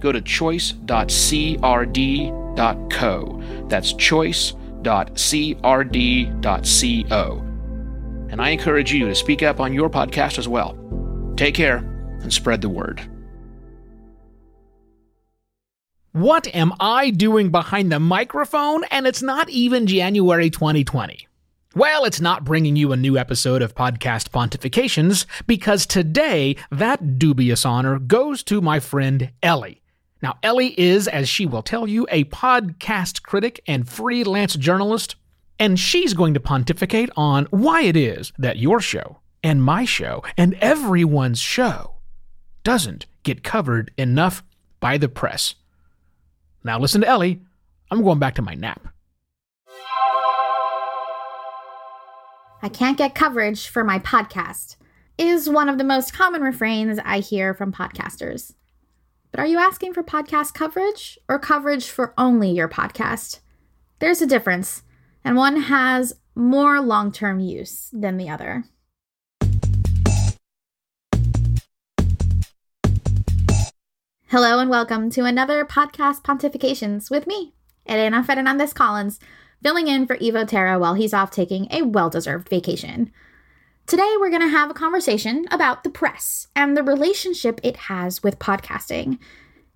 go to choice.crd.co. That's choice.crd.co. And I encourage you to speak up on your podcast as well. Take care and spread the word. What am I doing behind the microphone? And it's not even January 2020. Well, it's not bringing you a new episode of Podcast Pontifications because today that dubious honor goes to my friend Ely. Now, Ely is, as she will tell you, a podcast critic and freelance journalist, and she's going to pontificate on why it is that your show and my show and everyone's show doesn't get covered enough by the press. Now, listen to Ely. I'm going back to my nap. I can't get coverage for my podcast is one of the most common refrains I hear from podcasters. But are you asking for podcast coverage or coverage for only your podcast? There's a difference, and one has more long term use than the other. Hello, and welcome to another podcast Pontifications with me, Elena Fernandez Collins, filling in for Evo Terra while he's off taking a well deserved vacation. Today, we're going to have a conversation about the press and the relationship it has with podcasting.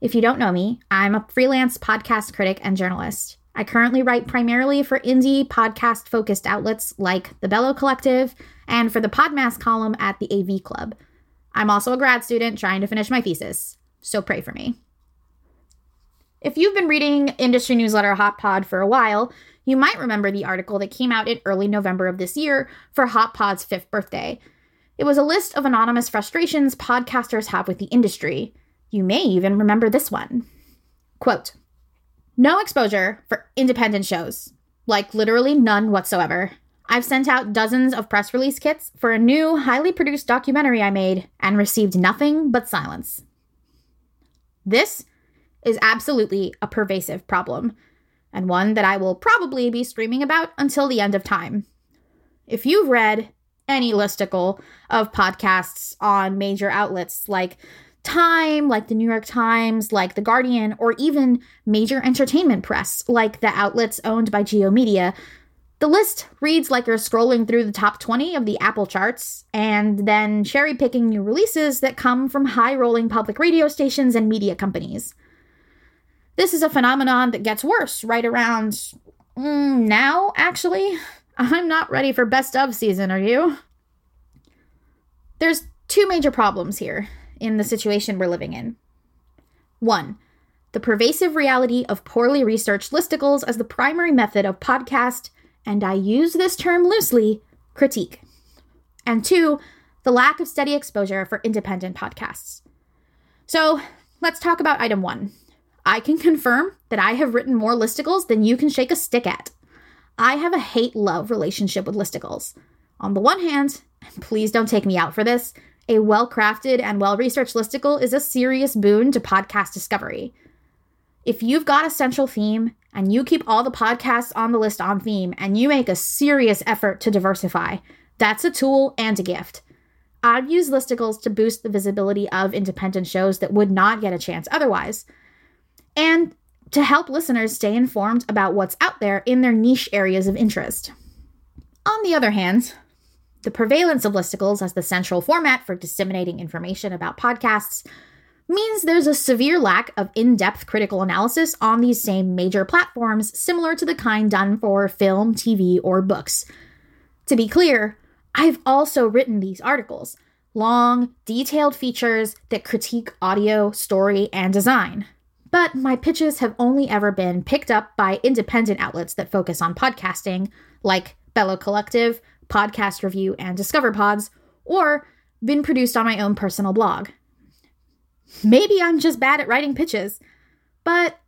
If you don't know me, I'm a freelance podcast critic and journalist. I currently write primarily for indie podcast focused outlets like the Bello Collective and for the Podmass column at the AV Club. I'm also a grad student trying to finish my thesis, so pray for me. If you've been reading industry newsletter Hot Pod for a while, you might remember the article that came out in early November of this year for Hot Pod's fifth birthday. It was a list of anonymous frustrations podcasters have with the industry. You may even remember this one. Quote No exposure for independent shows, like literally none whatsoever. I've sent out dozens of press release kits for a new, highly produced documentary I made and received nothing but silence. This is absolutely a pervasive problem and one that I will probably be screaming about until the end of time. If you've read any listicle of podcasts on major outlets like Time, like the New York Times, like The Guardian, or even major entertainment press like the outlets owned by G/O Media, the list reads like you're scrolling through the top 20 of the Apple charts and then cherry picking new releases that come from high rolling public radio stations and media companies. This is a phenomenon that gets worse right around mm, now, actually. I'm not ready for best of season, are you? There's two major problems here in the situation we're living in. One, the pervasive reality of poorly researched listicles as the primary method of podcast, and I use this term loosely, critique. And two, the lack of steady exposure for independent podcasts. So let's talk about item one I can confirm that I have written more listicles than you can shake a stick at. I have a hate love relationship with listicles. On the one hand, please don't take me out for this, a well crafted and well researched listicle is a serious boon to podcast discovery. If you've got a central theme and you keep all the podcasts on the list on theme and you make a serious effort to diversify, that's a tool and a gift. I've used listicles to boost the visibility of independent shows that would not get a chance otherwise and to help listeners stay informed about what's out there in their niche areas of interest. On the other hand, the prevalence of listicles as the central format for disseminating information about podcasts means there's a severe lack of in depth critical analysis on these same major platforms, similar to the kind done for film, TV, or books. To be clear, I've also written these articles long, detailed features that critique audio, story, and design but my pitches have only ever been picked up by independent outlets that focus on podcasting, like Bello Collective, Podcast Review, and Discover Pods, or been produced on my own personal blog. Maybe I'm just bad at writing pitches, but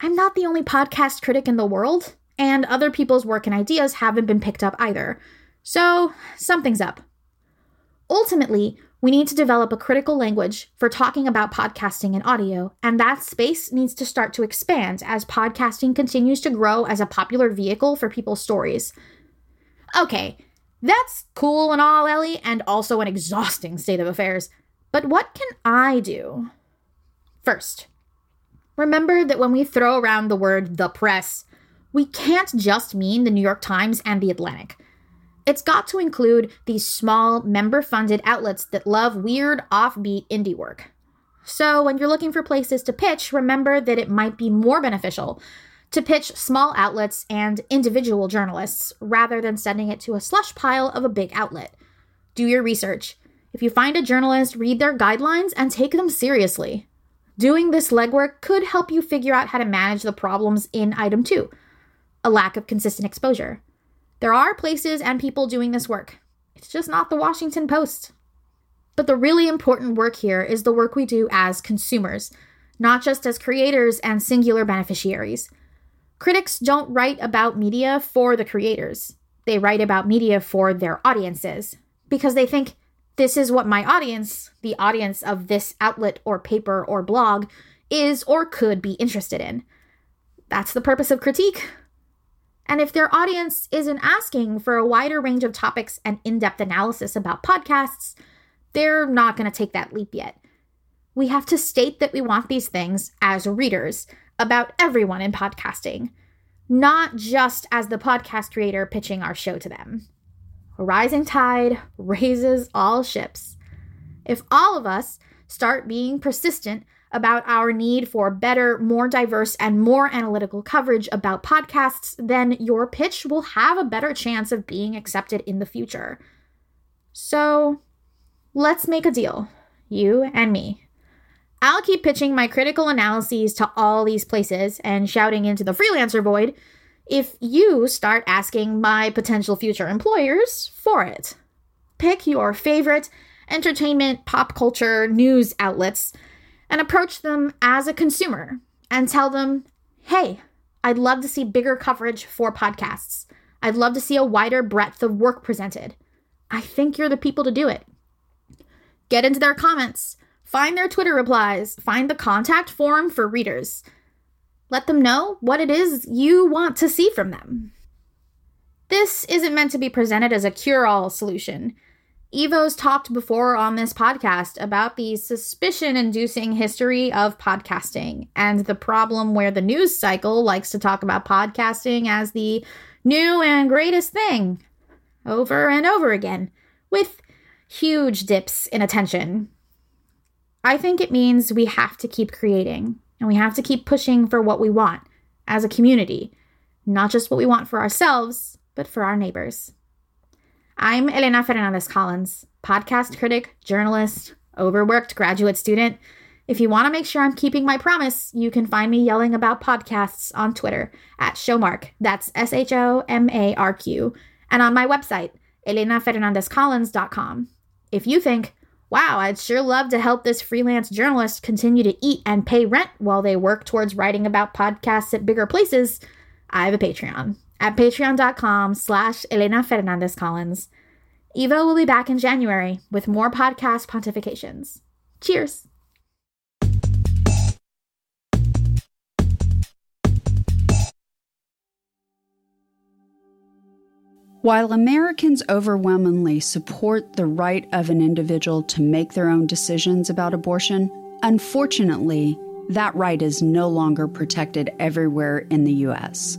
I'm not the only podcast critic in the world, and other people's work and ideas haven't been picked up either. So, something's up. Ultimately, we need to develop a critical language for talking about podcasting and audio, and that space needs to start to expand as podcasting continues to grow as a popular vehicle for people's stories. Okay, that's cool and all, Ely, and also an exhausting state of affairs. But what can I do? First, remember that when we throw around the word the press, we can't just mean the New York Times and the Atlantic. It's got to include these small, member funded outlets that love weird, offbeat indie work. So, when you're looking for places to pitch, remember that it might be more beneficial to pitch small outlets and individual journalists rather than sending it to a slush pile of a big outlet. Do your research. If you find a journalist, read their guidelines and take them seriously. Doing this legwork could help you figure out how to manage the problems in item two a lack of consistent exposure. There are places and people doing this work. It's just not the Washington Post. But the really important work here is the work we do as consumers, not just as creators and singular beneficiaries. Critics don't write about media for the creators, they write about media for their audiences because they think this is what my audience, the audience of this outlet or paper or blog, is or could be interested in. That's the purpose of critique. And if their audience isn't asking for a wider range of topics and in depth analysis about podcasts, they're not going to take that leap yet. We have to state that we want these things as readers about everyone in podcasting, not just as the podcast creator pitching our show to them. A rising tide raises all ships. If all of us start being persistent about our need for better, more diverse, and more analytical coverage about podcasts, then your pitch will have a better chance of being accepted in the future. So, let's make a deal, you and me. I'll keep pitching my critical analyses to all these places and shouting into the freelancer void if you start asking my potential future employers for it. Pick your favorite entertainment, pop culture, news outlets and approach them as a consumer and tell them, hey, I'd love to see bigger coverage for podcasts. I'd love to see a wider breadth of work presented. I think you're the people to do it. Get into their comments, find their Twitter replies, find the contact form for readers. Let them know what it is you want to see from them. This isn't meant to be presented as a cure all solution. Evo's talked before on this podcast about the suspicion inducing history of podcasting and the problem where the news cycle likes to talk about podcasting as the new and greatest thing over and over again, with huge dips in attention. I think it means we have to keep creating and we have to keep pushing for what we want as a community, not just what we want for ourselves, but for our neighbors. I'm Elena Fernandez Collins, podcast critic, journalist, overworked graduate student. If you want to make sure I'm keeping my promise, you can find me yelling about podcasts on Twitter at shomarq. That's S H O M A R Q. And on my website, elenafernandezcollins.com. If you think, wow, I'd sure love to help this freelance journalist continue to eat and pay rent while they work towards writing about podcasts at bigger places, I have a Patreon at patreon.com slash Elena Fernandez Collins. Evo will be back in January with more podcast pontifications. Cheers! While Americans overwhelmingly support the right of an individual to make their own decisions about abortion, unfortunately, that right is no longer protected everywhere in the U.S.